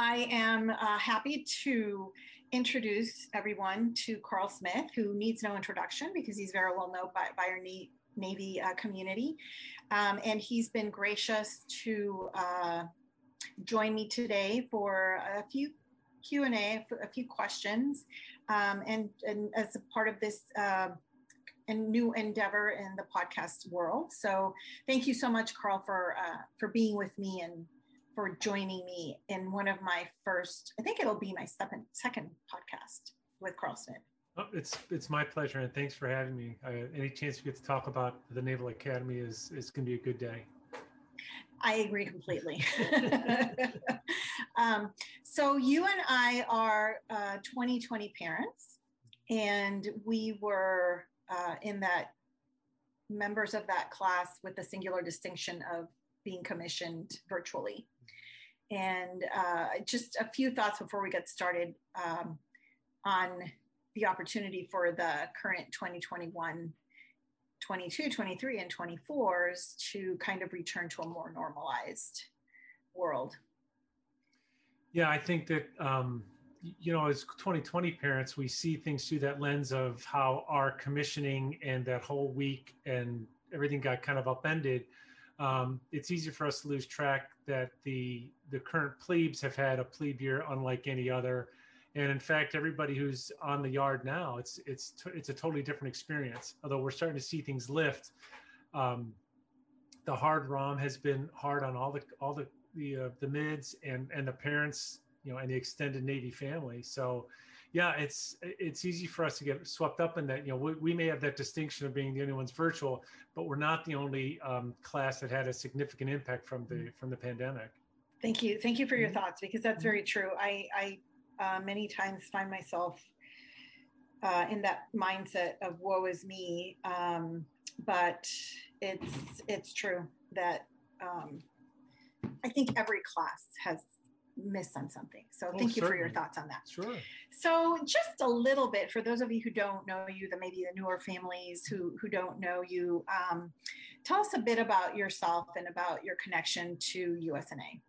I am uh, happy to introduce everyone to Karl Smith, who needs no introduction because he's very well known by, by our Navy uh, community. Um, and he's been gracious to uh, join me today for a few Q&A, a few questions. Um, and, and as a part of this uh, new endeavor in the podcast world. So thank you so much, Carl, for, uh, for being with me and for joining me in one of my first, I think it'll be my second, second podcast with Karl Smith. Oh, it's it's my pleasure, and thanks for having me. Uh, any chance we get to talk about the Naval Academy is is going to be a good day. I agree completely. um, so you and I are uh, 2020 parents, and we were uh, in that members of that class with the singular distinction of being commissioned virtually. And uh, just a few thoughts before we get started um, on the opportunity for the current 2021, 22, 23, and 24s to kind of return to a more normalized world. Yeah, I think that, um, you know, as 2020 parents, we see things through that lens of how our commissioning and that whole week and everything got kind of upended um, it's easy for us to lose track that the the current plebes have had a plebe year unlike any other, and in fact, everybody who's on the yard now, it's it's it's a totally different experience. Although we're starting to see things lift, um, the hard ROM has been hard on all the all the the uh, the mids and and the parents, you know, and the extended Navy family. So yeah, it's it's easy for us to get swept up in that. You know, we, we may have that distinction of being the only ones virtual, but we're not the only um, class that had a significant impact from the mm-hmm. from the pandemic. Thank you, thank you for your mm-hmm. thoughts because that's very true. I I uh, many times find myself uh, in that mindset of woe is me, um, but it's it's true that um, I think every class has missed on something. So oh, thank you for your thoughts on that. Sure. So just a little bit for those of you who don't know you, the maybe the newer families who who don't know you, um, tell us a bit about yourself and about your connection to USNA.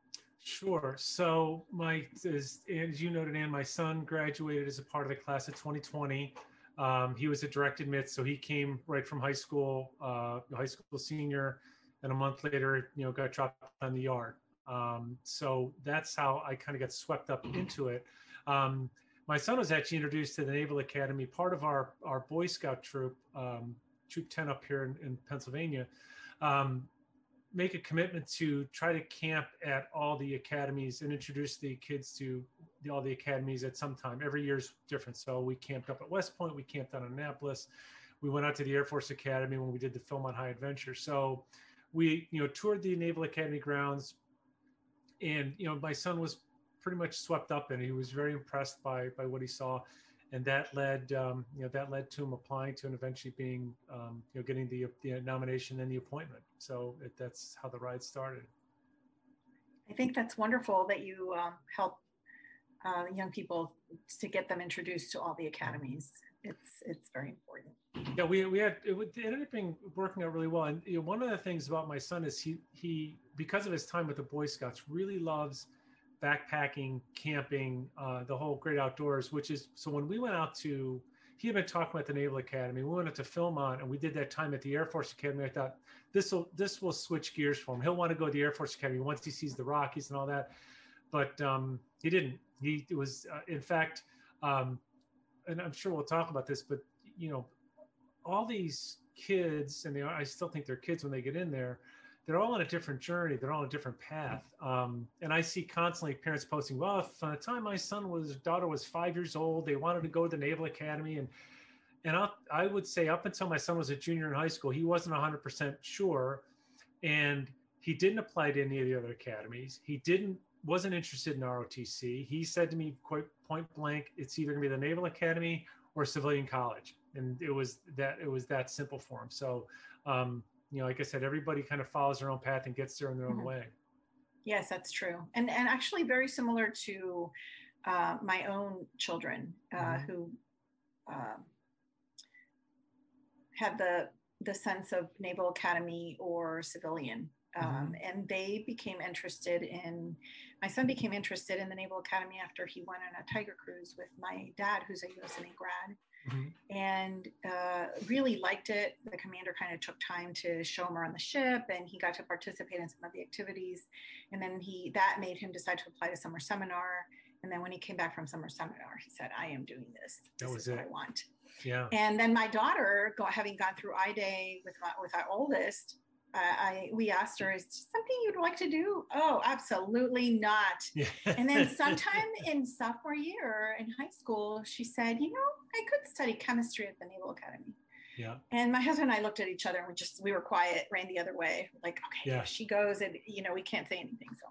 Sure. So my as, as you noted, Ann, my son graduated as a part of the class of 2020. Um, he was a direct admit, so he came right from high school, uh, high school senior, and a month later, you know, got dropped on the yard. Um, so that's how I kind of got swept up into it. Um, my son was actually introduced to the Naval Academy, part of our, our Boy Scout troop, um, Troop 10 up here in, in Pennsylvania, um, make a commitment to try to camp at all the academies and introduce the kids to the, all the academies at some time. Every year's different. So we camped up at West Point, we camped in Annapolis, we went out to the Air Force Academy when we did the Philmont High Adventure. So we, you know, toured the Naval Academy grounds, and you know my son was pretty much swept up and he was very impressed by by what he saw. And that led um, you know that led to him applying to and eventually being um, you know getting the, the nomination and the appointment. So it, that's how the ride started. I think that's wonderful that you um, help uh, young people to get them introduced to all the academies it's it's very important. Yeah we, we had it, it ended up being working out really well. And you know, one of the things about my son is he he because of his time with the boy scouts really loves backpacking camping uh, the whole great outdoors which is so when we went out to he had been talking about the naval academy. We went up to philmont and we did that time at the air force academy. I thought this will this will switch gears for him. He'll want to go to the air force academy once he sees the rockies and all that. But um, he didn't. He was uh, in fact um, and I'm sure we'll talk about this, but you know, all these kids, and they are, I still think they're kids when they get in there. They're all on a different journey. They're all on a different path. Um, and I see constantly parents posting, "Well, by the time my son was daughter was five years old, they wanted to go to the Naval Academy." And and I, I would say up until my son was a junior in high school, he wasn't 100% sure, and he didn't apply to any of the other academies. He didn't wasn't interested in ROTC. He said to me quite point blank, it's either going to be the Naval Academy or civilian college, and it was that it was that simple for him. So, um, you know, like I said, everybody kind of follows their own path and gets there in their own mm-hmm. way. Yes, that's true, and and actually very similar to uh, my own children uh, mm-hmm. who uh, had the the sense of Naval Academy or civilian Um, mm-hmm. And they became interested in, my son became interested in the Naval Academy after he went on a Tiger cruise with my dad, who's a USNA grad. Mm-hmm. And uh, really liked it. The commander kind of took time to show him around the ship, and he got to participate in some of the activities. And then he that made him decide to apply to summer seminar. And then when he came back from summer seminar, he said, "I am doing this. This that was is it. what I want." Yeah. And then my daughter, having gone through I Day with my with our oldest, uh, I we asked her, "Is something you'd like to do?" Oh, absolutely not. Yeah. and then sometime in sophomore year in high school, she said, "You know, I could study chemistry at the Naval Academy." Yeah. And my husband and I looked at each other and we just we were quiet, ran the other way, like, okay, yeah. she goes, and you know, we can't say anything. So,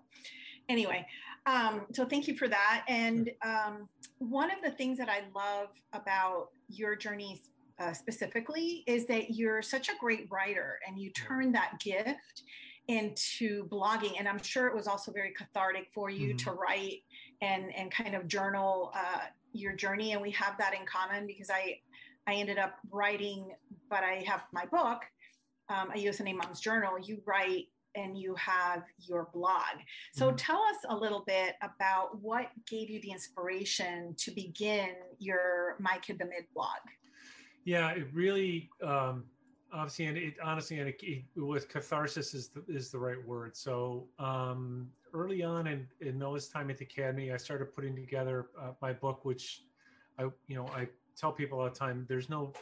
anyway, um, so thank you for that. And um, one of the things that I love about your journey uh, specifically is that you're such a great writer and you turn that gift into blogging and i'm sure it was also very cathartic for you mm-hmm. to write and and kind of journal uh, your journey and we have that in common because i i ended up writing but i have my book um, a usna mom's journal you write and you have your blog. So mm-hmm. tell us a little bit about what gave you the inspiration to begin your My Kid the Mid blog. Yeah, it really, um, obviously, and it honestly, and it, it, with catharsis is the, is the right word. So um, early on in, in Noah's time at the Academy, I started putting together uh, my book, which I, you know, I tell people all the time, there's no,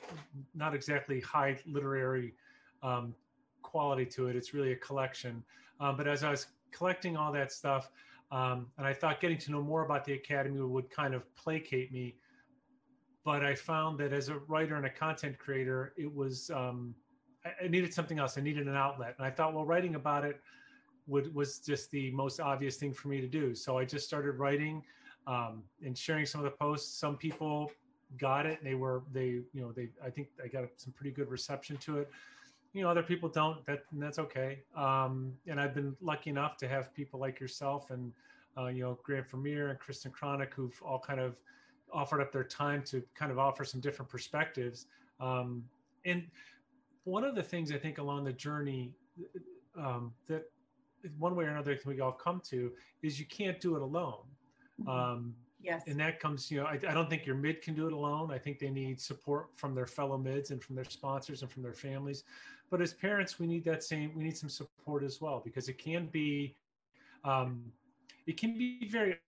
not exactly high literary um, quality to it. It's really a collection. Um, but as I was collecting all that stuff, um, and I thought getting to know more about the Academy would kind of placate me. But I found that as a writer and a content creator, it was, um, I, I needed something else. I needed an outlet. And I thought, well, writing about it would, was just the most obvious thing for me to do. So I just started writing um, and sharing some of the posts. Some people got it. They were, they, you know, they, I think I got some pretty good reception to it you know other people don't that that's okay um, and i've been lucky enough to have people like yourself and uh, you know grant vermeer and kristen chronic who've all kind of offered up their time to kind of offer some different perspectives um, and one of the things i think along the journey um, that one way or another we all come to is you can't do it alone mm-hmm. Um, Yes. And that comes, you know, I, I, don't think your mid can do it alone. I think they need support from their fellow mids and from their sponsors and from their families. But as parents, we need that same, we need some support as well because it can be, um, it can be very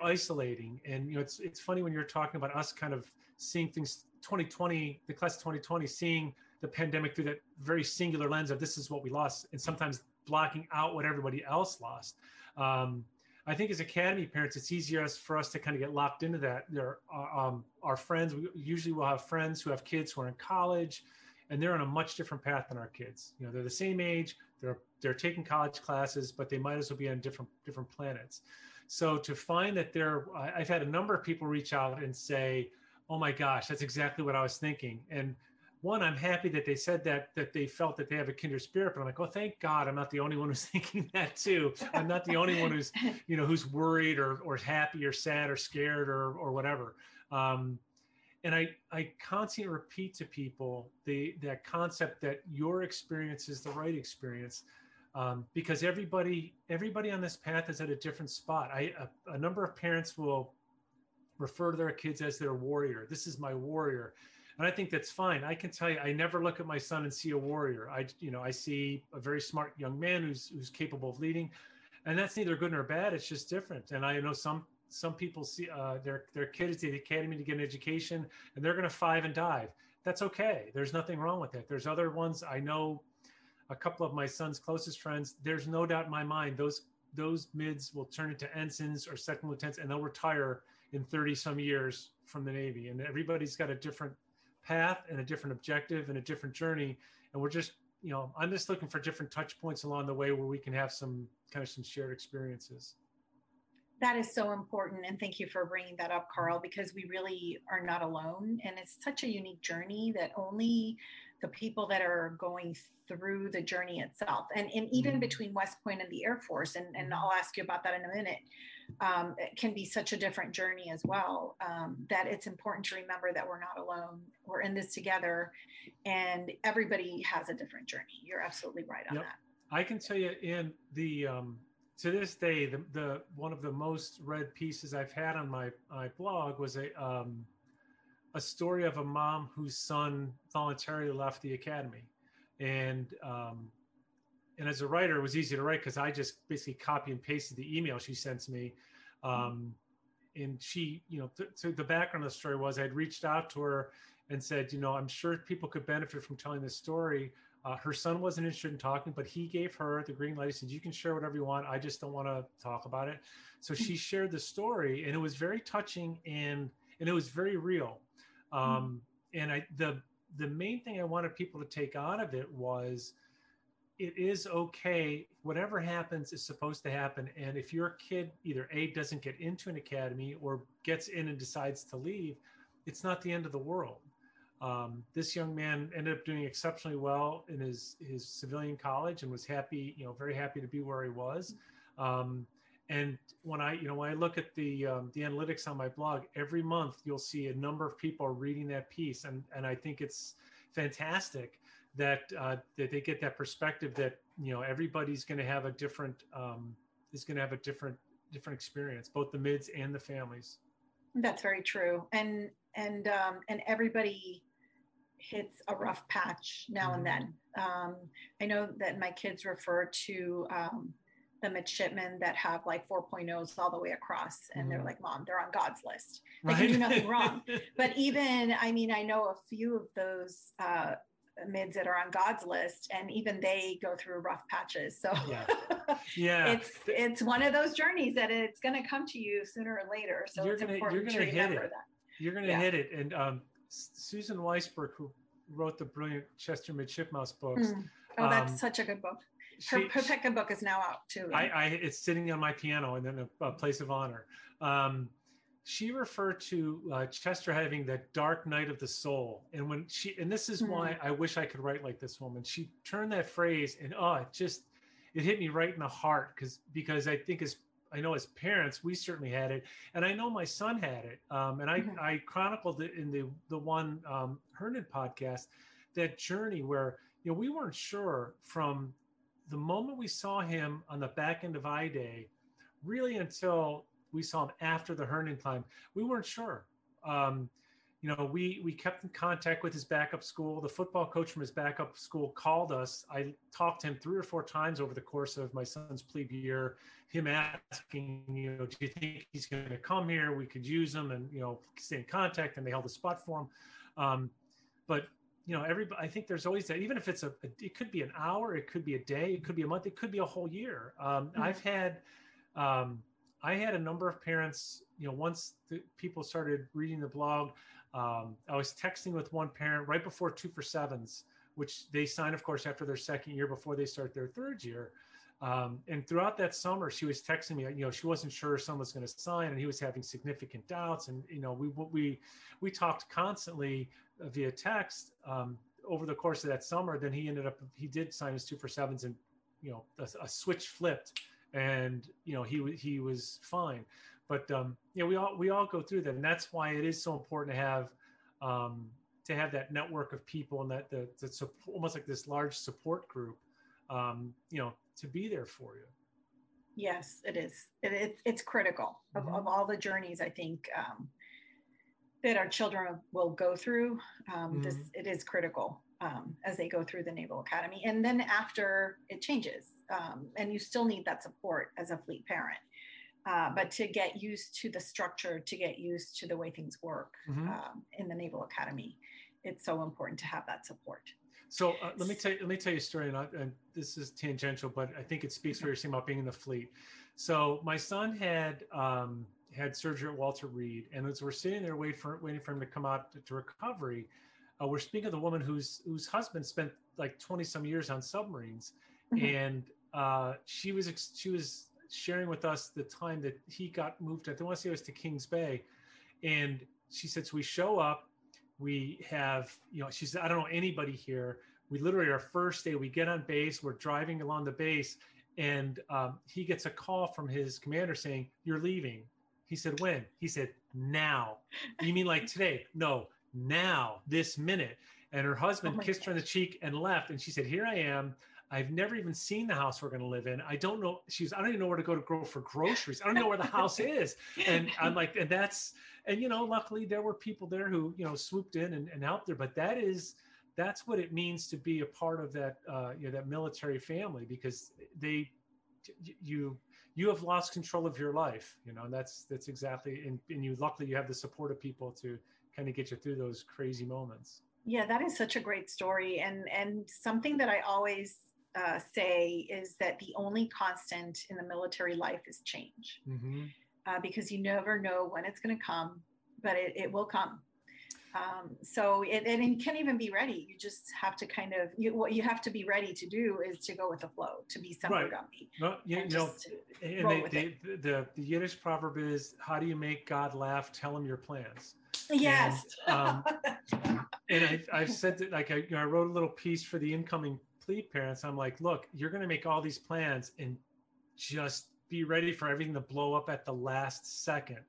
isolating. And, you know, it's, it's funny when you're talking about us kind of seeing things 2020, the class of 2020, seeing the pandemic through that very singular lens of this is what we lost and sometimes blocking out what everybody else lost. Um, I think as academy parents, it's easier for us to kind of get locked into that. There, are, um, our friends. We usually will have friends who have kids who are in college, and they're on a much different path than our kids. You know, they're the same age. They're they're taking college classes, but they might as well be on different different planets. So to find that there, I've had a number of people reach out and say, "Oh my gosh, that's exactly what I was thinking," and one, I'm happy that they said that that they felt that they have a kindred spirit. But I'm like, oh, thank God, I'm not the only one who's thinking that too. I'm not the only one who's you know who's worried or or happy or sad or scared or or whatever. Um, and I I constantly repeat to people the that concept that your experience is the right experience. Um, because everybody everybody on this path is at a different spot. I a, a number of parents will refer to their kids as their warrior. This is my warrior and I think that's fine. I can tell you, I never look at my son and see a warrior. I, you know, I see a very smart young man who's who's capable of leading, and that's neither good nor bad. It's just different. And I know some some people see uh, their their kids at the academy to get an education, and they're going to five and dive. That's okay. There's nothing wrong with it. There's other ones I know. A couple of my son's closest friends. There's no doubt in my mind those those mids will turn into ensigns or second lieutenants, and they'll retire in 30 some years from the Navy. And everybody's got a different path and a different objective and a different journey and we're just you know i'm just looking for different touch points along the way where we can have some kind of some shared experiences that is so important and thank you for bringing that up Karl because we really are not alone and it's such a unique journey that only the people that are going through the journey itself. And, and even mm-hmm. between west point and the air force and, and i'll ask you about that in a minute um, it can be such a different journey as well um, that it's important to remember that we're not alone. We're in this together and everybody has a different journey. You're absolutely right on yep. that. I can tell you in the um, to this day, the, the one of the most read pieces I've had on my my blog was a um, a story of a mom whose son voluntarily left the academy, and um, and as a writer, it was easy to write because I just basically copy and pasted the email she sends me. Um, and she, you know, th- the background of the story was I'd reached out to her and said, you know, I'm sure people could benefit from telling this story. Uh, her son wasn't interested in talking, but he gave her the green light. He said, "You can share whatever you want. I just don't want to talk about it." So she shared the story, and it was very touching and and it was very real. Mm. Um, and I the the main thing I wanted people to take out of it was it is okay. Whatever happens is supposed to happen. And if your kid either A doesn't get into an academy or gets in and decides to leave, it's not the end of the world. Um, this young man ended up doing exceptionally well in his his civilian college and was happy, you know, very happy to be where he was. Um, and when I, you know, when I look at the um, the analytics on my blog, every month you'll see a number of people are reading that piece, and and I think it's fantastic that uh, that they get that perspective that you know everybody's going to have a different um, is going to have a different different experience, both the mids and the families. That's very true, and and um, and everybody hits a rough patch now mm-hmm. and then. Um, I know that my kids refer to um, the midshipmen that have like 4.0s all the way across and mm-hmm. they're like mom they're on god's list they right. can do nothing wrong but even i mean i know a few of those uh, mids that are on God's list, and even they go through rough patches. So yeah, yeah. it's it's one of those journeys that it's going to come to you sooner or later. So you're it's gonna, important you're gonna to hit remember it. that. You're going to yeah. hit it. And um, Susan Weisberg, who wrote the brilliant Chester Midshipmouse books. Mm. Oh, that's um, such a good book. Her, she, her second book is now out too. I, I, it's sitting on my piano and then a, a place of honor. Um, she referred to uh, Chester having that dark night of the soul, and when she and this is mm-hmm. why I wish I could write like this woman. She turned that phrase, and oh, it just it hit me right in the heart because because I think as I know as parents we certainly had it, and I know my son had it, um, and I mm-hmm. I chronicled it in the the one um, Herndon podcast that journey where you know we weren't sure from the moment we saw him on the back end of I Day, really until we saw him after the Herndon climb. We weren't sure. Um, you know, we we kept in contact with his backup school. The football coach from his backup school called us. I talked to him three or four times over the course of my son's plebe year. Him asking, you know, do you think he's going to come here? We could use him, and you know, stay in contact. And they held a spot for him. Um, but you know, everybody. I think there's always that. Even if it's a, it could be an hour, it could be a day, it could be a month, it could be a whole year. Um, mm-hmm. I've had. Um, I had a number of parents, you know, once the people started reading the blog, um, I was texting with one parent right before two for sevens, which they sign, of course, after their second year before they start their third year. Um, and throughout that summer, she was texting me, you know, she wasn't sure someone was going to sign and he was having significant doubts. And, you know, we, we, we talked constantly via text um, over the course of that summer. Then he ended up, he did sign his two for sevens and, you know, a, a switch flipped and you know he he was fine but um yeah we all we all go through that and that's why it is so important to have um to have that network of people and that the, the almost like this large support group um you know to be there for you yes it is it, it it's critical mm-hmm. of, of all the journeys i think um that our children will go through um mm-hmm. this it is critical um, as they go through the naval academy and then after it changes um, and you still need that support as a fleet parent. Uh, but to get used to the structure, to get used to the way things work mm-hmm. um, in the Naval Academy, it's so important to have that support. So uh, let me tell you, let me tell you a story, and, I, and, this is tangential, but I think it speaks for your thing about being in the fleet. So my son had um, had surgery at Walter Reed, and as we're sitting there waiting for waiting for him to come out to, to recovery, uh, we're speaking of the woman whose whose husband spent like twenty some years on submarines, mm-hmm. and uh, she was she was sharing with us the time that he got moved. I want to say it was to Kings Bay, and she said, "So we show up, we have you know." She said, "I don't know anybody here." We literally our first day, we get on base, we're driving along the base, and um, he gets a call from his commander saying, "You're leaving." He said, "When?" He said, "Now." you mean like today? No, now, this minute. And her husband oh kissed gosh. her on the cheek and left. And she said, "Here I am." I've never even seen the house we're going to live in. I don't know. She's, I don't even know where to go to go for groceries. I don't know where the house is. And I'm like, and that's, and you know, luckily there were people there who, you know, swooped in and, and helped her. But that is, that's what it means to be a part of that, uh, you know, that military family because they, you, you have lost control of your life, you know, and that's, that's exactly, and, and you, luckily you have the support of people to kind of get you through those crazy moments. Yeah, that is such a great story. And, and something that I always uh, say is that the only constant in the military life is change mm-hmm. uh, because you never know when it's going to come, but it, it will come. Um, so it, and you can't even be ready. You just have to kind of you, what you have to be ready to do is to go with the flow, to be summer right. No, you, you know, and they, they, the, the Yiddish proverb is, "How do you make God laugh? Tell him your plans." Yes. And, um, and I, I've said that, like I, you know, I wrote a little piece for the incoming plebe parents. I'm like, look, you're going to make all these plans and just be ready for everything to blow up at the last second.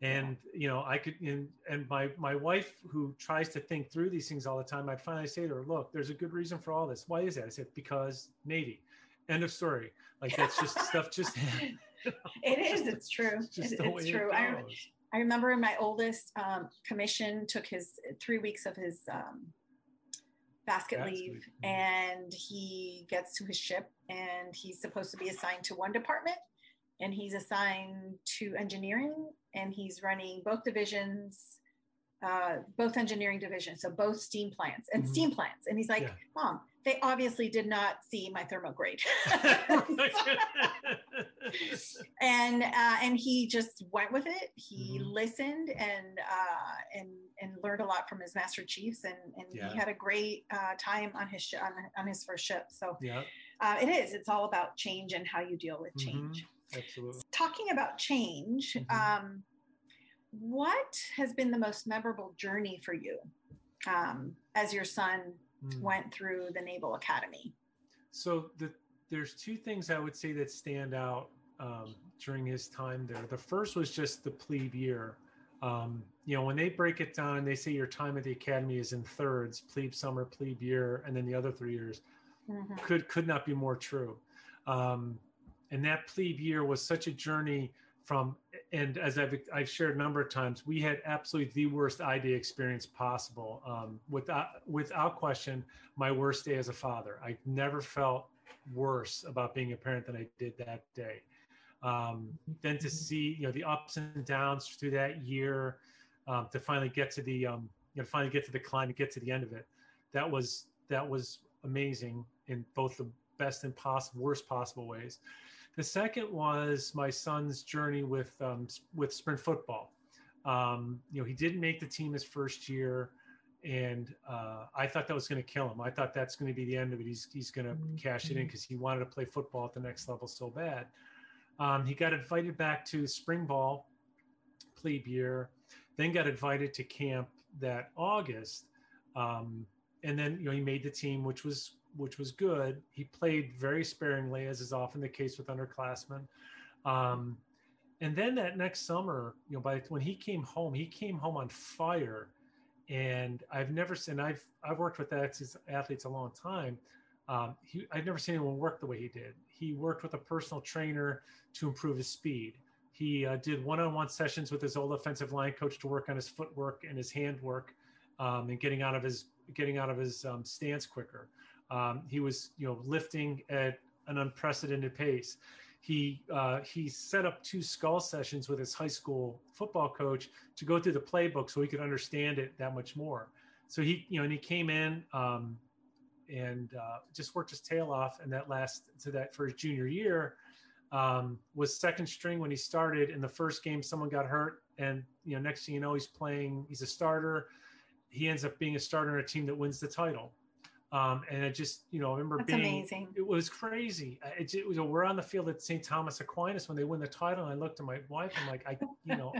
And you know i could and, and my my wife who tries to think through these things all the time i'd finally say to her look there's a good reason for all this. Why is that? I said because navy. End of story. Like that's just stuff just it is it's true. It's, it's true it I, I remember my oldest um, commission took his three weeks of his um, basket That's leave good. Mm-hmm. and he gets to his ship and he's supposed to be assigned to one department and he's assigned to engineering and he's running both divisions uh, both engineering divisions so both steam plants and mm-hmm. steam plants and he's like yeah. mom they obviously did not see my thermal grade and uh, and he just went with it he mm-hmm. listened and uh, and and learned a lot from his master chiefs and and yeah. he had a great uh, time on his sh- on, on his first ship so yeah. Uh, it is it's all about change and how you deal with mm-hmm. change mm-hmm. absolutely talking about change mm-hmm. um, what has been the most memorable journey for you um, as your son mm. went through the Naval Academy? So the, there's two things I would say that stand out um, during his time there. The first was just the plebe year. Um, you know, when they break it down, they say your time at the academy is in thirds: plebe summer, plebe year, and then the other three years. Mm-hmm. Could could not be more true. Um, and that plebe year was such a journey from and as I've, I've shared a number of times, we had absolutely the worst ID experience possible. Um, without without question, my worst day as a father. I never felt worse about being a parent than I did that day. Um, then to see you know the ups and downs through that year, um, to finally get to the um, you know finally get to the climb and get to the end of it, that was that was amazing in both the best and possible worst possible ways. The second was my son's journey with um, with sprint football. Um, you know, he didn't make the team his first year, and uh, I thought that was going to kill him. I thought that's going to be the end of it. He's he's going to mm-hmm. cash it in because he wanted to play football at the next level so bad. Um, he got invited back to spring ball plebe year, then got invited to camp that August, um, and then you know he made the team, which was which was good. He played very sparingly, as is often the case with underclassmen. Um, and then that next summer, you know, by when he came home, he came home on fire. And I've never seen I've I've worked with athletes a long time. Um, he, I've never seen anyone work the way he did. He worked with a personal trainer to improve his speed. He uh, did one-on-one sessions with his old offensive line coach to work on his footwork and his handwork, um, and getting out of his getting out of his um, stance quicker. Um, he was, you know, lifting at an unprecedented pace. He uh, he set up two skull sessions with his high school football coach to go through the playbook so he could understand it that much more. So he, you know, and he came in um, and uh, just worked his tail off. And that last to that first junior year um, was second string when he started. In the first game, someone got hurt, and you know, next thing you know, he's playing. He's a starter. He ends up being a starter on a team that wins the title. Um, and I just, you know, I remember That's being, amazing. it was crazy. It, it was, we're on the field at St. Thomas Aquinas when they win the title. And I looked at my wife, I'm like, I, you know,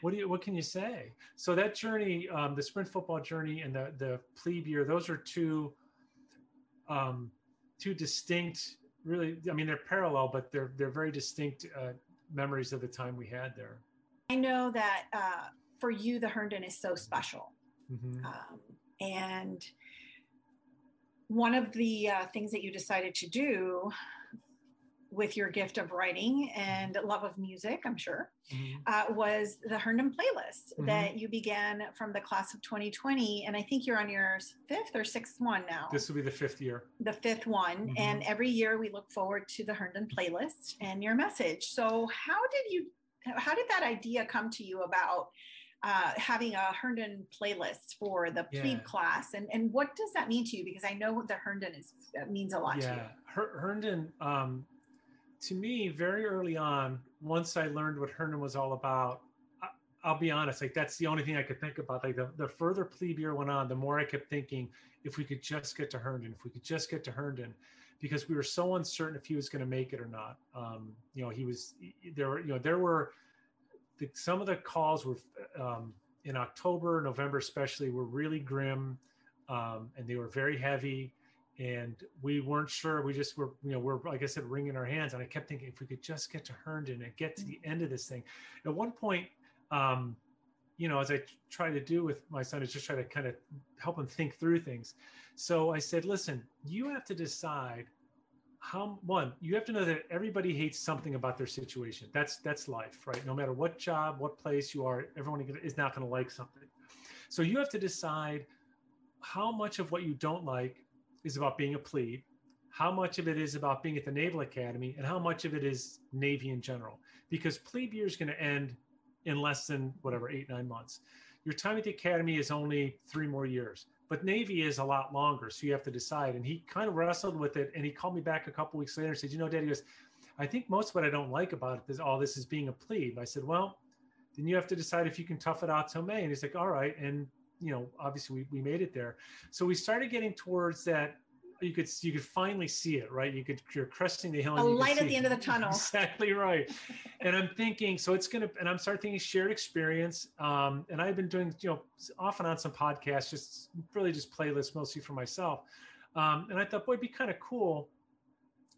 what do you, what can you say? So that journey, um, the sprint football journey and the, the plebe year, those are two, um, two distinct, really, I mean, they're parallel, but they're, they're very distinct, uh, memories of the time we had there. I know that, uh, for you, the Herndon is so special. Mm-hmm. Um, and one of the uh, things that you decided to do with your gift of writing and love of music, I'm sure, mm-hmm. uh, was the Herndon playlist mm-hmm. that you began from the class of 2020. And I think you're on your fifth or sixth one now. This will be the fifth year. The fifth one. Mm-hmm. And every year we look forward to the Herndon playlist and your message. So, how did you, how did that idea come to you about? Uh, having a Herndon playlist for the plebe yeah. class, and and what does that mean to you? Because I know the Herndon is means a lot yeah. to you. Her- Herndon um, to me, very early on, once I learned what Herndon was all about, I, will be honest, like that's the only thing I could think about. Like the, the further plebe year went on, the more I kept thinking, if we could just get to Herndon, if we could just get to Herndon, because we were so uncertain if he was going to make it or not. Um, you know, he was there. Were, you know, there were the, some of the calls were um, in October, November, especially, were really grim, um, and they were very heavy and we weren't sure. We just were, you know, we're like I said, wringing our hands. And I kept thinking, if we could just get to Herndon and get to the end of this thing. At one point, um, you know, as I try to do with my son, is just try to kind of help him think through things. So I said, listen, you have to decide how one you have to know that everybody hates something about their situation that's that's life right no matter what job what place you are everyone is not going to like something so you have to decide how much of what you don't like is about being a plebe, how much of it is about being at the Naval Academy, and how much of it is Navy in general. Because plebe year is going to end in less than whatever, eight, nine months. Your time at the Academy is only three more years, but Navy is a lot longer. So you have to decide. And he kind of wrestled with it. And he called me back a couple weeks later and said, You know, Daddy goes, I think most of what I don't like about it is all this is being a plebe. I said, Well, then you have to decide if you can tough it out till May. And he's like, All right. And you know, obviously we, we made it there. So we started getting towards that. You could you could finally see it, right? You could you're cresting the hill. A light at the end of the tunnel. Exactly right. and I'm thinking, so it's gonna, and I'm starting thinking shared experience. Um, and I've been doing, you know, off and on some podcasts, just really just playlists mostly for myself. Um, and I thought, boy, it'd be kind of cool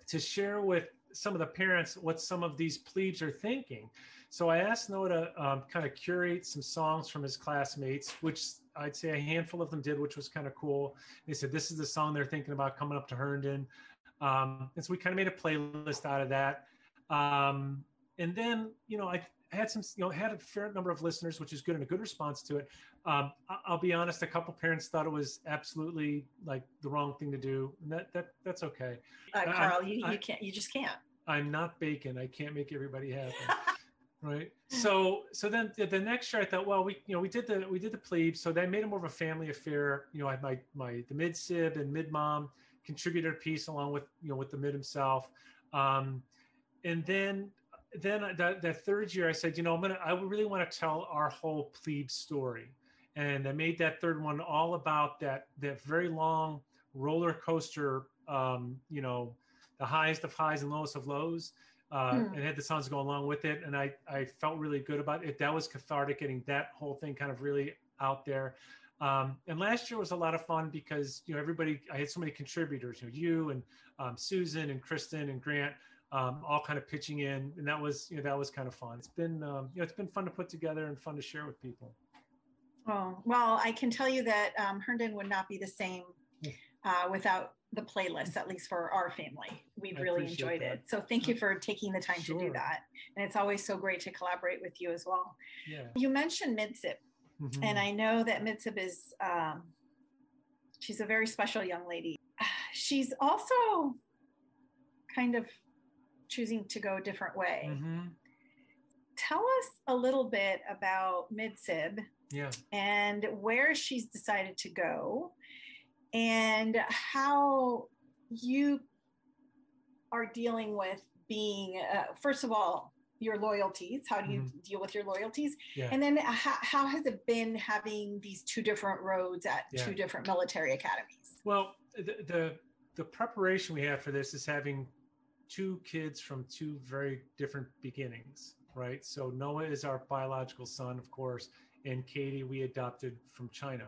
to share with some of the parents what some of these plebes are thinking. So I asked Noah to um, kind of curate some songs from his classmates, which I'd say a handful of them did, which was kind of cool. They said this is the song they're thinking about coming up to Herndon, um, and so we kind of made a playlist out of that. Um, and then you know I had some you know had a fair number of listeners, which is good and a good response to it. Um, I'll be honest, a couple parents thought it was absolutely like the wrong thing to do, and that that that's okay. Uh, Karl, I, you, you can't, you just can't. I'm not bacon. I can't make everybody happy. right. So so then the, the, next year i thought well we you know we did the we did the plebe so that made it more of a family affair. You know i had my my the mid sib and mid mom contributed a piece along with you know with the mid himself. Um, and then then that, that third year i said you know i'm gonna i really want to tell our whole plebe story. And i made that third one all about that that very long roller coaster um, you know the highest of highs and lowest of lows uh, hmm. and had the songs go along with it. And I, I felt really good about it. That was cathartic getting that whole thing kind of really out there. Um, and last year was a lot of fun because, you know, everybody, I had so many contributors, you know, you and um, Susan and Kristen and Grant, um, all kind of pitching in. And that was, you know, that was kind of fun. It's been, um, you know, it's been fun to put together and fun to share with people. Oh, well, I can tell you that um, Herndon would not be the same uh, without the playlist, at least for our family. We've I really enjoyed that. it. So thank you for taking the time sure. to do that. And it's always so great to collaborate with you as well. Yeah. You mentioned Midsib, mm-hmm. and I know that Midsib is um, she's a very special young lady. She's also kind of choosing to go a different way. Mm-hmm. Tell us a little bit about Midsib yeah. and where she's decided to go and how you are dealing with being uh, first of all your loyalties how do you mm-hmm. deal with your loyalties yeah. and then how, how, has it been having these two different roads at yeah. two different military academies well the, the, the preparation we have for this is having two kids from two very different beginnings right so noah is our biological son of course and katie we adopted from china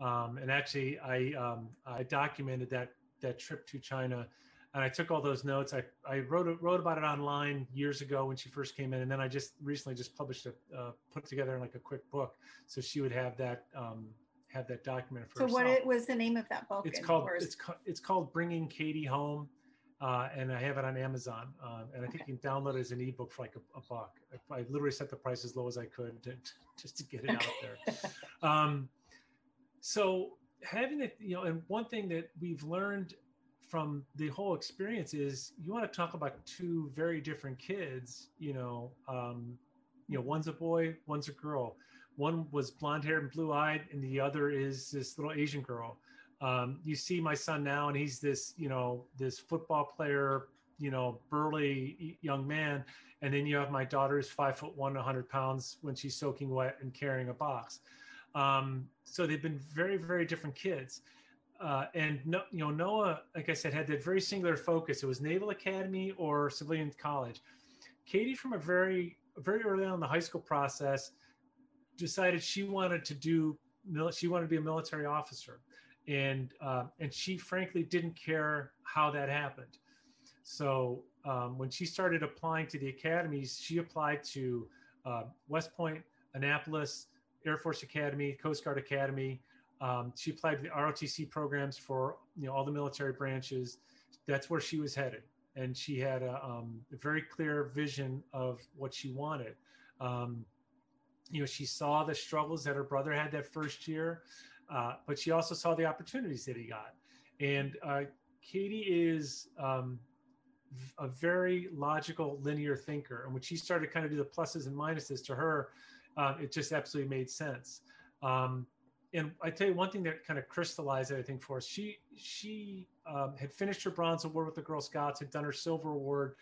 um, and actually, I um, I documented that that trip to China, and I took all those notes. I I wrote wrote about it online years ago when she first came in, and then I just recently just published it, uh, put together in like a quick book, so she would have that um, have that documented for so herself. what it was the name of that book it's called it's ca- it's called bringing katie home uh, and i have it on amazon um, and i think Okay. you can download it as an ebook for like a, a buck I, I literally set the price as low as i could to, just to get it out there um, so having it you know and one thing that we've learned from the whole experience is you want to talk about two very different kids you know um, you know one's a boy one's a girl. One was blonde haired and blue eyed and the other is this little asian girl. Um, you see my son now and he's this you know this football player you know burly young man. And then you have my daughter's five foot one 100 pounds when she's soaking wet and carrying a box um, so they've been very very different kids. Uh, and no, you know noah like i said had that very singular focus. It was naval academy or civilian college. Katie from a very very early on in the high school process decided she wanted to do she wanted to be a military officer. And uh, and she frankly didn't care how that happened. So um, when she started applying to the academies she applied to uh, west point annapolis air force academy coast guard academy. Um, she applied to the rotc programs for you know all the military branches. That's where she was headed. And she had a, um, a very clear vision of what she wanted. Um, you know she saw the struggles that her brother had that first year uh, but she also saw the opportunities that he got. And uh, katie is um, a very logical linear thinker. And when she started kind of do the pluses and minuses to her um, it just absolutely made sense um, and I tell you one thing that kind of crystallized it, I think, for us. She she um, had finished her bronze award with the Girl Scouts, had done her silver award,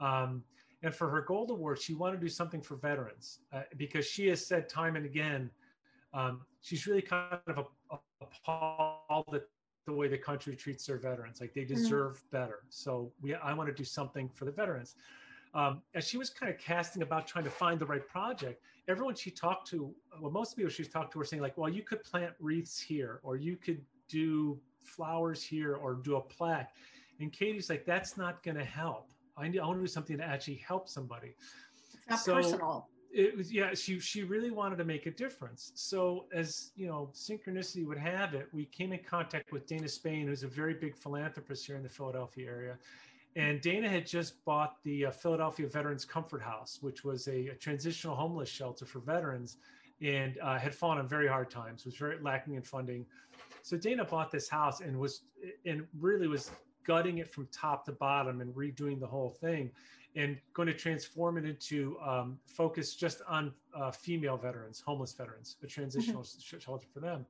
um, and for her gold award, she wanted to do something for veterans uh, because she has said time and again, um, she's really kind of appalled at the way the country treats their veterans. Like they deserve better. So we, I want to do something for the veterans. Um, as she was kind of casting about trying to find the right project, everyone she talked to, well, most people she's talked to were saying like, well, you could plant wreaths here, or you could do flowers here, or do a plaque. And Katie's like, that's not going to help. I, need, I want to do something to actually help somebody. it's not so- personal It was yeah. She she really wanted to make a difference. So as you know, synchronicity would have it, we came in contact with Dana Spain, who's a very big philanthropist here in the Philadelphia area. And Dana had just bought the uh, Philadelphia Veterans Comfort House, which was a, a transitional homeless shelter for veterans, and uh, had fallen on very hard times. Was very lacking in funding. So Dana bought this house and was and really was gutting it from top to bottom and redoing the whole thing and going to transform it into um, focus just on uh, female veterans, homeless veterans, a transitional shelter for them.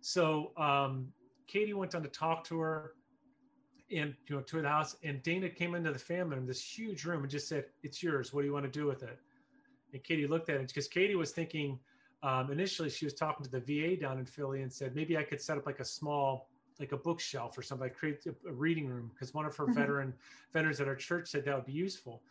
So um, Katie went down to talk to her and you know to the house, and Dana came into the family in this huge room and just said, "It's yours. What do you want to do with it?" And Katie looked at it because Katie was thinking um, initially she was talking to the VA down in Philly and said maybe I could set up like a small like a bookshelf or something, like create a, a reading room because one of her Mhm. veteran veterans at our church said that would be useful.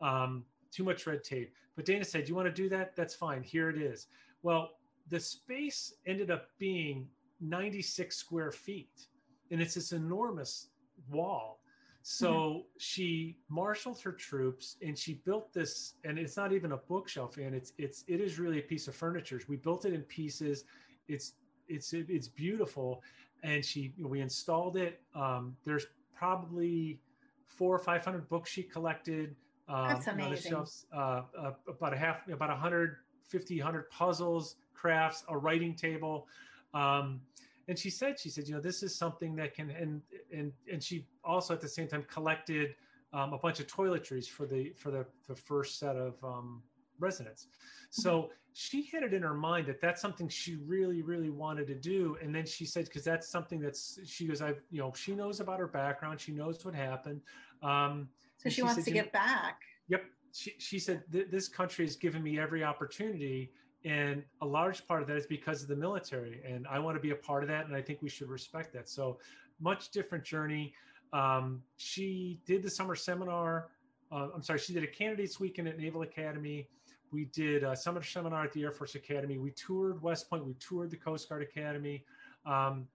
Um, too much red tape. But Dana said, You want to do that? That's fine. Here it is. Well, the space ended up being 96 square feet, and it's this enormous wall. So she marshaled her troops and she built this, and it's not even a bookshelf, and it's it's it is really a piece of furniture. We built it in pieces. It's it's it's beautiful, and she we installed it. Um, there's probably four or five hundred books she collected. Um, That's on the amazing. shelves, uh, uh, about a half, about 150, 100 puzzles, crafts, a writing table. Um, and she said, she said, you know, this is something that can, and, and, and she also at the same time collected um, a bunch of toiletries for the, for the, the first set of um, residents. So she had it in her mind that that's something she really, really wanted to do. And then she said, because that's something that's, she goes, I've, you know, she knows about her background. She knows what happened. Um, so she she wants said, to "You know- back Yep. She, she said, This country has given me every opportunity. And a large part of that is because of the military. And I want to be a part of that. And I think we should respect that. So, much different journey. Um, she did the summer seminar. Uh, I'm sorry, she did a candidates weekend at Naval Academy. We did a summer seminar at the Air Force Academy. We toured West Point. We toured the Coast Guard Academy. Um,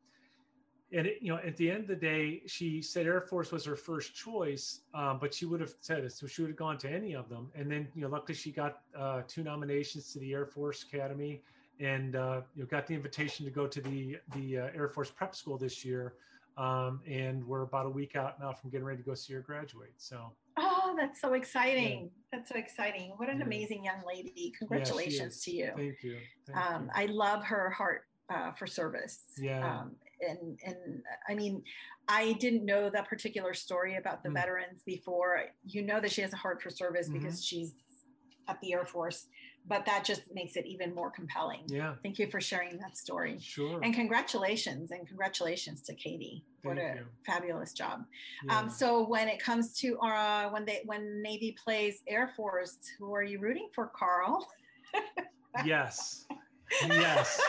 and it, you know, at the end of the day, she said Air Force was her first choice, um, but she would have said it, so she would have gone to any of them. And then, you know, luckily she got uh, two nominations to the Air Force Academy, and uh, you know, got the invitation to go to the the uh, Air Force Prep School this year. Um, and we're about a week out now from getting ready to go see her graduate. So. Oh, that's so exciting! Yeah. That's so exciting. What an yeah. amazing young lady! Congratulations yeah, to you. Thank you. Thank um, you. I love her heart uh, for service. Yeah. Um, and and I mean, I didn't know that particular story about the mm. veterans before. You know that she has a heart for service mm-hmm. because she's at the Air Force, but that just makes it even more compelling. Yeah. Thank you for sharing that story. Sure. And congratulations and congratulations to Katie. Thank what a you. fabulous job. Yeah. Um, so when it comes to uh, when they when Navy plays Air Force, who are you rooting for, Karl? yes. Yes.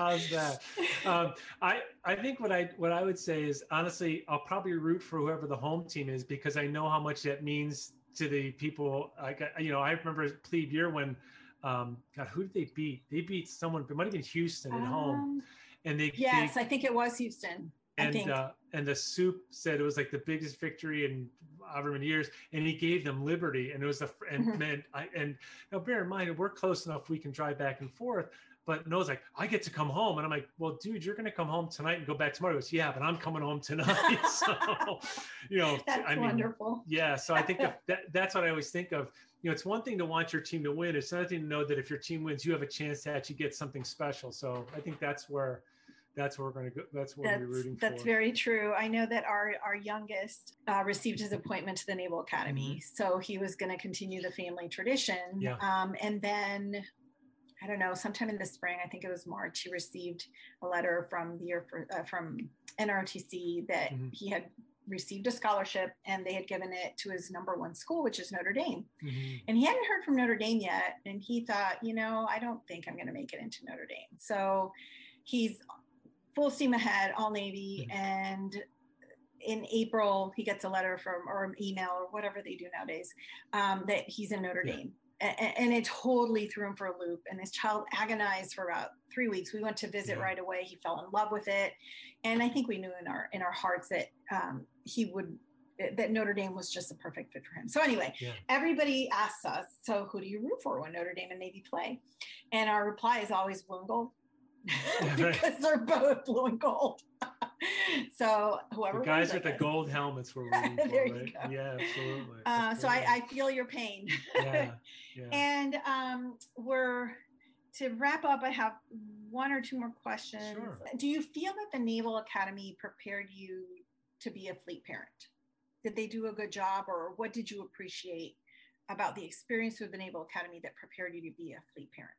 How's that? Um, I I think what I what I would say is honestly, I'll probably root for whoever the home team is because I know how much that means to the people. Like you know, I remember plebe year when, um, God, who did they beat? They beat someone. It might have been Houston at um, home, and they yes, they, I think it was Houston. And uh, and the supe said it was like the biggest victory in however many years, and he gave them liberty, and it was a and mm-hmm. man, I and now bear in mind we're close enough we can drive back and forth, but Noah's like, I get to come home. And I'm like, well, dude, you're going to come home tonight and go back tomorrow. He goes, yeah, but I'm coming home tonight. so, you know, that's I mean, wonderful. Yeah. So I think that, that's what I always think of. You know, it's one thing to want your team to win. It's another thing to know that if your team wins, you have a chance to actually get something special. So I think that's where, that's where we're going to go. That's what that's, we're rooting for. That's very true. I know that our our youngest uh, received his appointment to the Naval Academy, mm-hmm. so he was going to continue the family tradition. Yeah. Um, and then I don't know, sometime in the spring, I think it was March, he received a letter from the uh, from NROTC that mm-hmm. he had received a scholarship and they had given it to his number one school, which is Notre Dame. Mm-hmm. And he hadn't heard from Notre Dame yet. And he thought, you know, I don't think I'm going to make it into Notre Dame. So he's full steam ahead, all Navy. Mm-hmm. And in April, he gets a letter from or an email or whatever they do nowadays um, that he's in Notre yeah. Dame and it totally threw him for a loop. And this child agonized for about three weeks. We went to visit yeah. right away. He fell in love with it, and I think we knew in our in our hearts that um, he would that Notre Dame was just a perfect fit for him. So anyway, yeah. everybody asks us, so who do you root for when Notre Dame and Navy play? And our reply is always blue and gold. because they're both blue and gold. so whoever the guys with the gold helmets were rooting for, right? Yeah, absolutely. Uh, so I, I, feel your pain. yeah, yeah. And um, we're to wrap up. I have one or two more questions. Sure. Do you feel that the Naval Academy prepared you to be a fleet parent? Did they do a good job, or what did you appreciate about the experience with the Naval Academy that prepared you to be a fleet parent?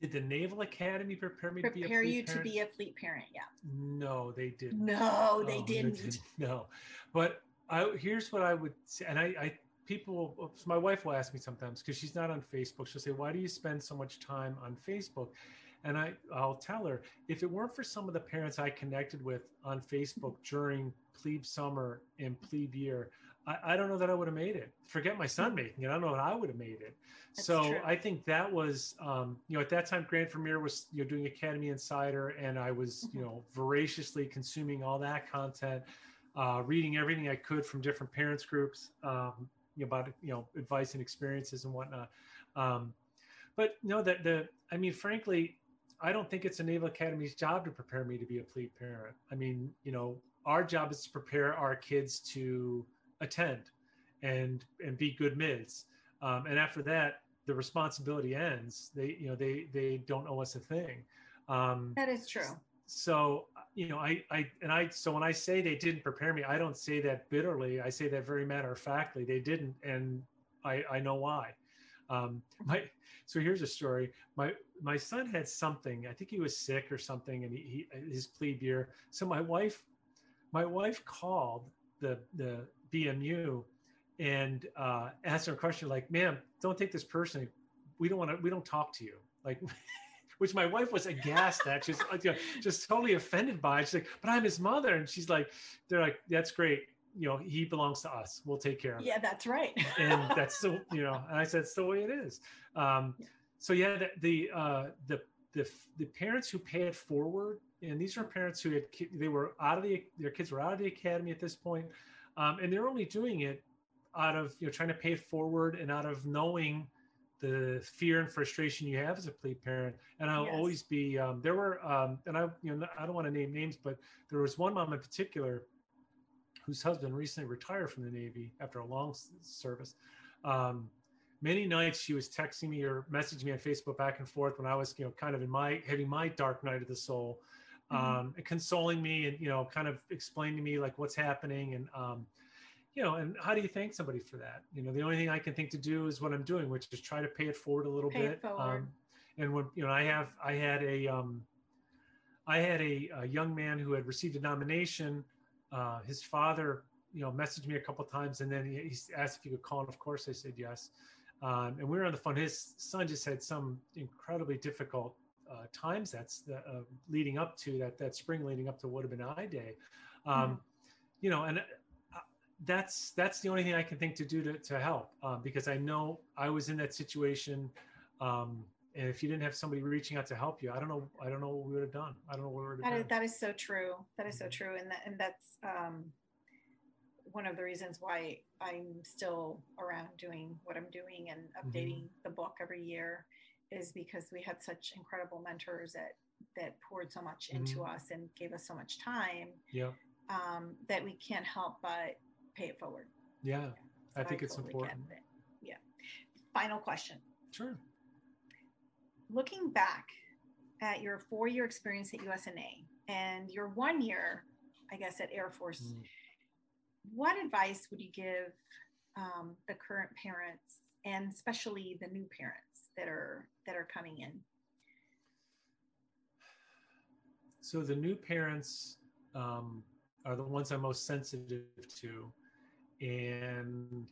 Did the Naval Academy prepare me prepare to be a fleet you parent? to be a fleet parent? Yeah. No, they didn't. No, they didn't. They didn't. No, but I, here's what I would say, and I, I people, my wife will ask me sometimes because she's not on Facebook. She'll say, "Why do you spend so much time on Facebook?" And I, I'll tell her if it weren't for some of the parents I connected with on Facebook mm-hmm. during plebe summer and plebe year, I, I don't know that I would have made it. Forget my son making it. I don't know that I would have made it. That's so true. I think that was, um, you know, at that time, Grant Vermeer was, you know, doing Academy Insider, and I was, you know, voraciously consuming all that content, uh, reading everything I could from different parents groups, um, you know, about, you know, advice and experiences and whatnot. Um, but you know that the, I mean, frankly, I don't think it's a Naval Academy's job to prepare me to be a plebe parent. I mean, you know, our job is to prepare our kids to attend and and be good mids. Um, and after that the responsibility ends. They you know they they don't owe us a thing. Um, that is true. So you know i i and i so when i say they didn't prepare me i don't say that bitterly. I say that very matter of factly. They didn't and i i know why. Um my so here's a story. My my son had something. I think he was sick or something and he, he his plebe year so my wife my wife called the the BMU and uh, her a question like, "Ma'am, don't take this personally. We don't want to. We don't talk to you." Like, which my wife was aghast at. She's you know, just totally offended by. It. She's like, "But I'm his mother," and she's like, "They're like, that's great. You know, he belongs to us. We'll take care of yeah, him." Yeah, that's right. and that's the you know, and I said, "It's the way it is." Um, so yeah, the the, uh, the the the parents who pay it forward, and these are parents who had they were out of the their kids were out of the academy at this point um, and they're only doing it out of you know trying to pay it forward and out of knowing the fear and frustration you have as a plebe parent. And I'll yes. always be, um, there were, um, and I, you know, I don't want to name names, but there was one mom in particular whose husband recently retired from the Navy after a long service. Um, many nights she was texting me or messaging me on Facebook back and forth when I was, you know, kind of in my, having my dark night of the soul, mm-hmm. Um, consoling me and, you know, kind of explaining to me like what's happening. And, um, you know, and how do you thank somebody for that? You know, the only thing I can think to do is what I'm doing, which is try to pay it forward a little pay bit. Um, and when you know, I have, I had a, um, I had a, a young man who had received a nomination. Uh, his father, you know, messaged me a couple times, and then he, he, asked if he could call, and of course I said yes. Um, and we were on the phone. His son just had some incredibly difficult uh, times that's the, uh, leading up to that that spring, leading up to what have been I Day. Um, mm-hmm. You know, and that's that's the only thing I can think to do to, to help um, because I know I was in that situation. Um, and if you didn't have somebody reaching out to help you, I don't know. I don't know what we would have done. I don't know what we would have that done. Is, that is so true. That is so mm-hmm. true, and that, and that's um, one of the reasons why I'm still around doing what I'm doing and updating mm-hmm. the book every year, is because we had such incredible mentors that that poured so much into mm-hmm. us and gave us so much time. Yeah. Um, that we can't help but pay it forward. Yeah, so I think I it's totally important. It. Yeah. Final question. Sure. Looking back at your four year experience at USNA and your one year, I guess, at Air Force, mm. what advice would you give um, the current parents and especially the new parents that are that are coming in? So the new parents um, are the ones I'm most sensitive to and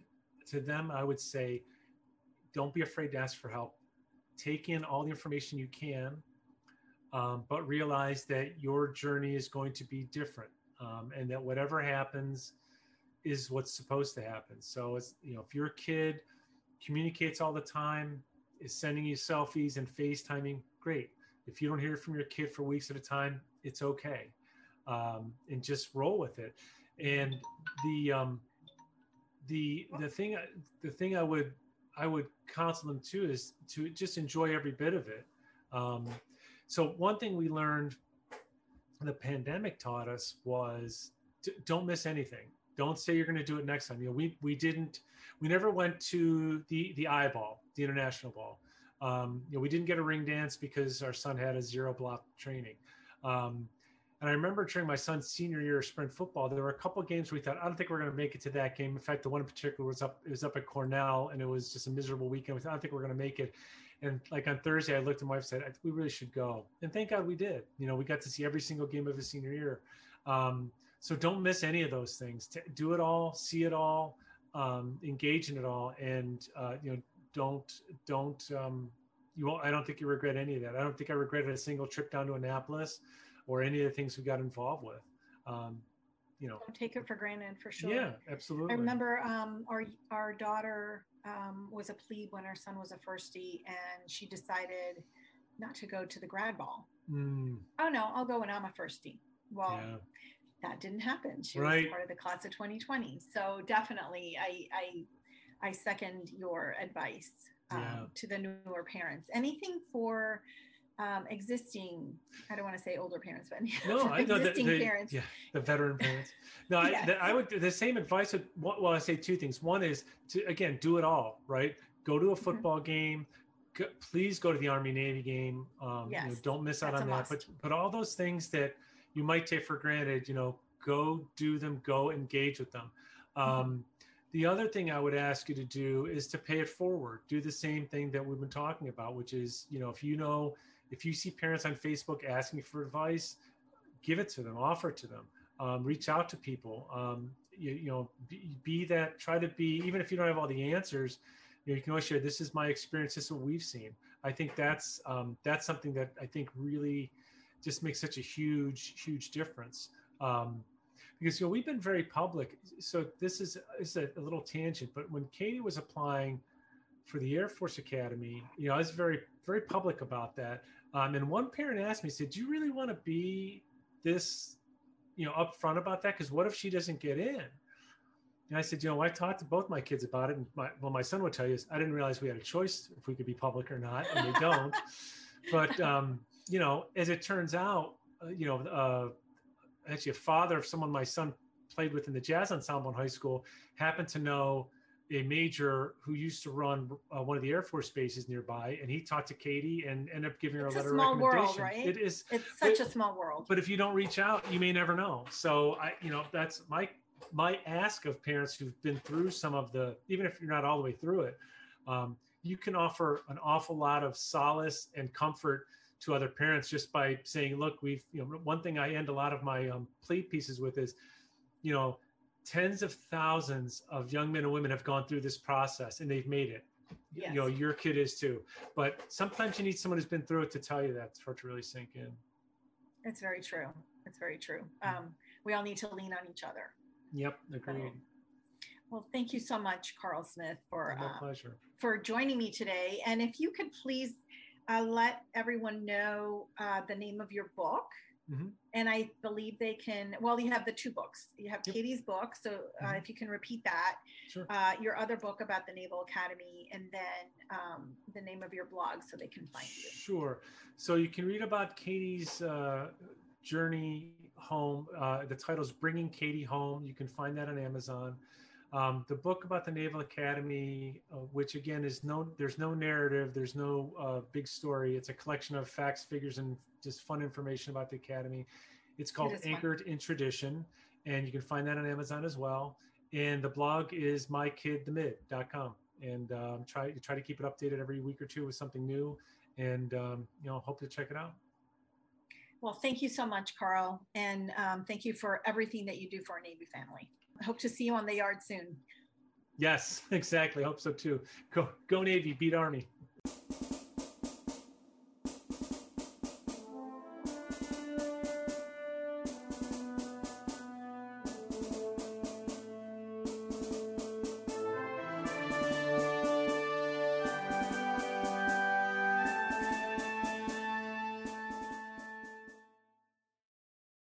to them, I would say, don't be afraid to ask for help. Take in all the information you can, um, but realize that your journey is going to be different, um, and that whatever happens is what's supposed to happen. So, it's you know, if your kid communicates all the time, is sending you selfies and FaceTiming, great. If you don't hear from your kid for weeks at a time, it's okay, um, and just roll with it. And the um, the the thing the thing I would I would counsel them to is to just enjoy every bit of it. Um, so one thing we learned the pandemic taught us was to, don't miss anything. Don't say you're going to do it next time. You know, we we didn't we never went to the the eyeball, the international ball. Um, you know, we didn't get a ring dance because our son had a zero block training. Um, and I remember during my son's senior year of sprint football, there were a couple games we thought, I don't think we're going to make it to that game. In fact, the one in particular was up, it was up at Cornell, and it was just a miserable weekend. We thought, I don't think we're going to make it. And like on Thursday, I looked at my wife and said, we really should go. And thank God we did. You know, we got to see every single game of his senior year. Um, so don't miss any of those things. Do it all, see it all, um, engage in it all, and uh, you know, don't don't um, you won't. I don't think you regret any of that. I don't think I regretted a single trip down to Annapolis or any of the things we got involved with. Um, you know, Don't take it for granted for sure. Yeah, absolutely. I remember um, our our daughter um, was a plebe when our son was a firstie, and she decided not to go to the grad ball. Mm. Oh no, I'll go when I'm a firstie. Well, yeah. That didn't happen. She right. was part of the class of 2020. So definitely, I I I second your advice um, yeah. to the newer parents. Anything for um, existing i don't want to say older parents but no i know existing the, the, parents yeah the veteran parents no yes. I, the, I would the same advice would well i say two things one is to again do it all right go to a mm-hmm. football mm-hmm. game go, please go to the army navy game um, yes. You know, don't miss out That's on that but but all those things that you might take for granted you know go do them go engage with them um. The other thing I would ask you to do is to pay it forward. Do the same thing that we've been talking about, which is, you know, if you know if you see parents on Facebook asking for advice, give it to them, offer it to them, um, reach out to people. Um, you, you, know, be, be, that, try to be, even if you don't have all the answers, you, know, you can always share, this is my experience, this is what we've seen. I think that's, um, that's something that I think really just makes such a huge, huge difference. Um, because, you know, we've been very public. So this is, is a, a little tangent, but when Katie was applying for the Air Force Academy, you know, I was very, very public about that. Um, and one parent asked me, said, "Do you really want to be this, you know, upfront about that? Because what if she doesn't get in?" And I said, you know, I talked to both my kids about it, and my, well, my son would tell you is I didn't realize we had a choice if we could be public or not, and they don't. but um, you know, as it turns out, uh, you know, uh, actually a father of someone my son played with in the jazz ensemble in high school happened to know a major who used to run uh, one of the Air Force bases nearby, and he talked to Katie and ended up giving her it's a letter a small of recommendation. world, right? It is. It's such it, a small world. But if you don't reach out, you may never know. So I, you know, that's my my ask of parents who've been through some of the, even if you're not all the way through it, um, you can offer an awful lot of solace and comfort to other parents just by saying, look, we've, you know, one thing I end a lot of my um, plea pieces with is, you know, tens of thousands of young men and women have gone through this process and they've made it. Yes. You know, your kid is too. But sometimes you need someone who's been through it to tell you that for it to really sink in. It's very true. It's very true. Um, we all need to lean on each other. Yep, agreed. Well, thank you so much, Karl Smith, for uh, pleasure. for joining me today. And if you could please uh, let everyone know uh, the name of your book. Mhm. And I believe they can. Well, you have the two books. You have Yep. Katie's book. So uh, Mhm. if you can repeat that, Sure. uh, your other book about the Naval Academy, and then um, the name of your blog so they can find you. Sure. So you can read about Katie's uh, journey home. Uh, the title is Bringing Katie Home. You can find that on Amazon. Um, the book about the Naval Academy, uh, which again is no, there's no narrative, there's no uh, big story. It's a collection of facts, figures, and just fun information about the Academy. It's called fun. Anchored in Tradition, and you can find that on Amazon as well. And the blog is mykidthemid.com. And um, try try to keep it updated every week or two with something new and um, you know hope to check it out Well, thank you so much, Karl, and um, thank you for everything that you do for our Navy family hope to see you on the yard soon. Yes, exactly. Hope so too. Go, go Navy, beat Army.